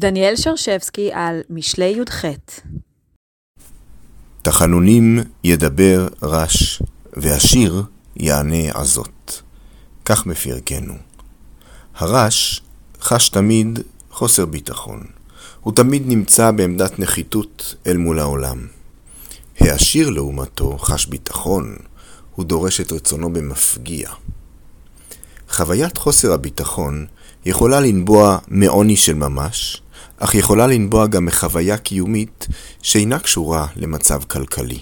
דניאל שרשבסקי על משלי י"ח תחנונים ידבר רש, והשיר יענה עזות. כך מפרקנו. הרש חש תמיד חוסר ביטחון. הוא תמיד נמצא בעמדת נחיתות אל מול העולם. העשיר לעומתו חש ביטחון, הוא דורש את רצונו במפגיע. חוויית חוסר הביטחון יכולה לנבוע מעוני של ממש, אך יכולה לנבוע גם מחוויה קיומית שאינה קשורה למצב כלכלי.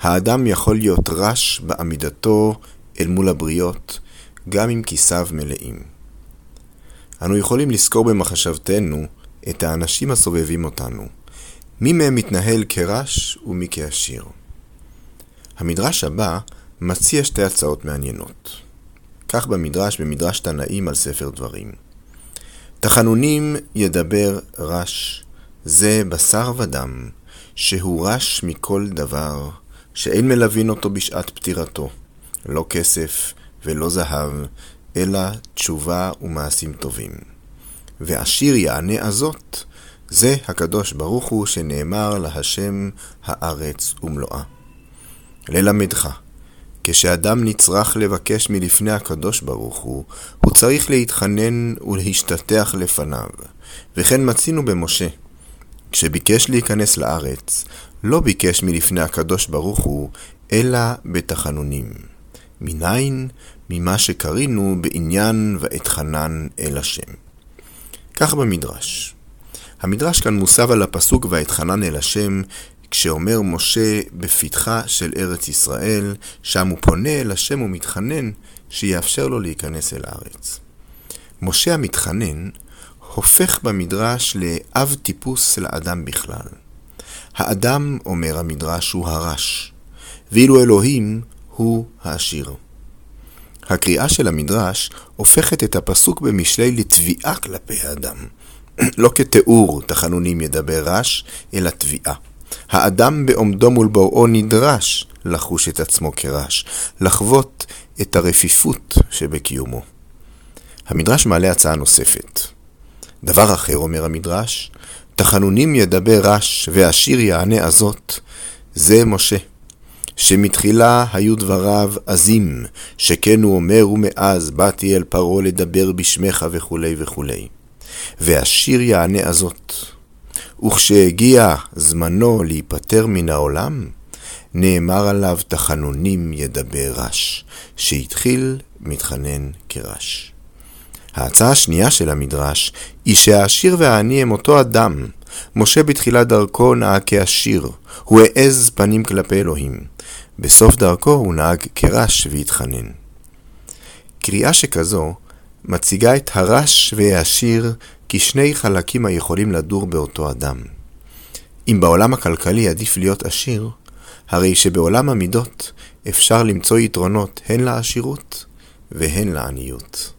האדם יכול להיות רש בעמידתו אל מול הבריות, גם אם כיסיו מלאים. אנו יכולים לזכור במחשבתנו את האנשים הסובבים אותנו, מי מהם מתנהל כרש ומי כעשיר. המדרש הבא מציע שתי הצעות מעניינות. כך במדרש, במדרש תנאים על ספר דברים. תחנונים ידבר רש, זה בשר ודם, שהוא רש מכל דבר, שאין מלווין אותו בשעת פטירתו, לא כסף ולא זהב, אלא תשובה ומעשים טובים. ועשיר יענה הזאת, זה הקדוש ברוך הוא שנאמר להשם הארץ ומלואה. ללמדך, כשאדם נצרך לבקש מלפני הקדוש ברוך הוא, הוא צריך להתחנן ולהשתטח לפניו. וכן מצינו במשה. כשביקש להיכנס לארץ, לא ביקש מלפני הקדוש ברוך הוא, אלא בתחנונים. מניין? ממה שקרינו בעניין ואתחנן אל השם. כך במדרש. המדרש כאן מוסב על הפסוק ואתחנן אל השם, כשאומר משה בפתחה של ארץ ישראל, שם הוא פונה אל השם ומתחנן שיאפשר לו להיכנס אל הארץ. משה המתחנן הופך במדרש לאב טיפוס לאדם בכלל. האדם, אומר המדרש, הוא הרש, ואילו אלוהים הוא העשיר. הקריאה של המדרש הופכת את הפסוק במשלי לתביעה כלפי האדם. לא כתיאור תחנונים ידבר רש, אלא תביעה. האדם בעומדו מול בוראו נדרש לחוש את עצמו כרש, לחוות את הרפיפות שבקיומו. המדרש מעלה הצעה נוספת. דבר אחר, אומר המדרש, תחנונים ידבר רש והשיר יענה עזות, זה משה. שמתחילה היו דבריו עזים, שכן הוא אומר ומאז באתי אל פרעה לדבר בשמך וכולי וכולי. והשיר יענה עזות. וכשהגיע זמנו להיפטר מן העולם, נאמר עליו תחנונים ידבר רש, שהתחיל מתחנן כרש. ההצעה השנייה של המדרש היא שהעשיר והעני הם אותו אדם. משה בתחילת דרכו נהג כעשיר, הוא העז פנים כלפי אלוהים. בסוף דרכו הוא נהג כרש והתחנן. קריאה שכזו מציגה את הרש והעשיר כשני חלקים היכולים לדור באותו אדם. אם בעולם הכלכלי עדיף להיות עשיר, הרי שבעולם המידות אפשר למצוא יתרונות הן לעשירות והן לעניות.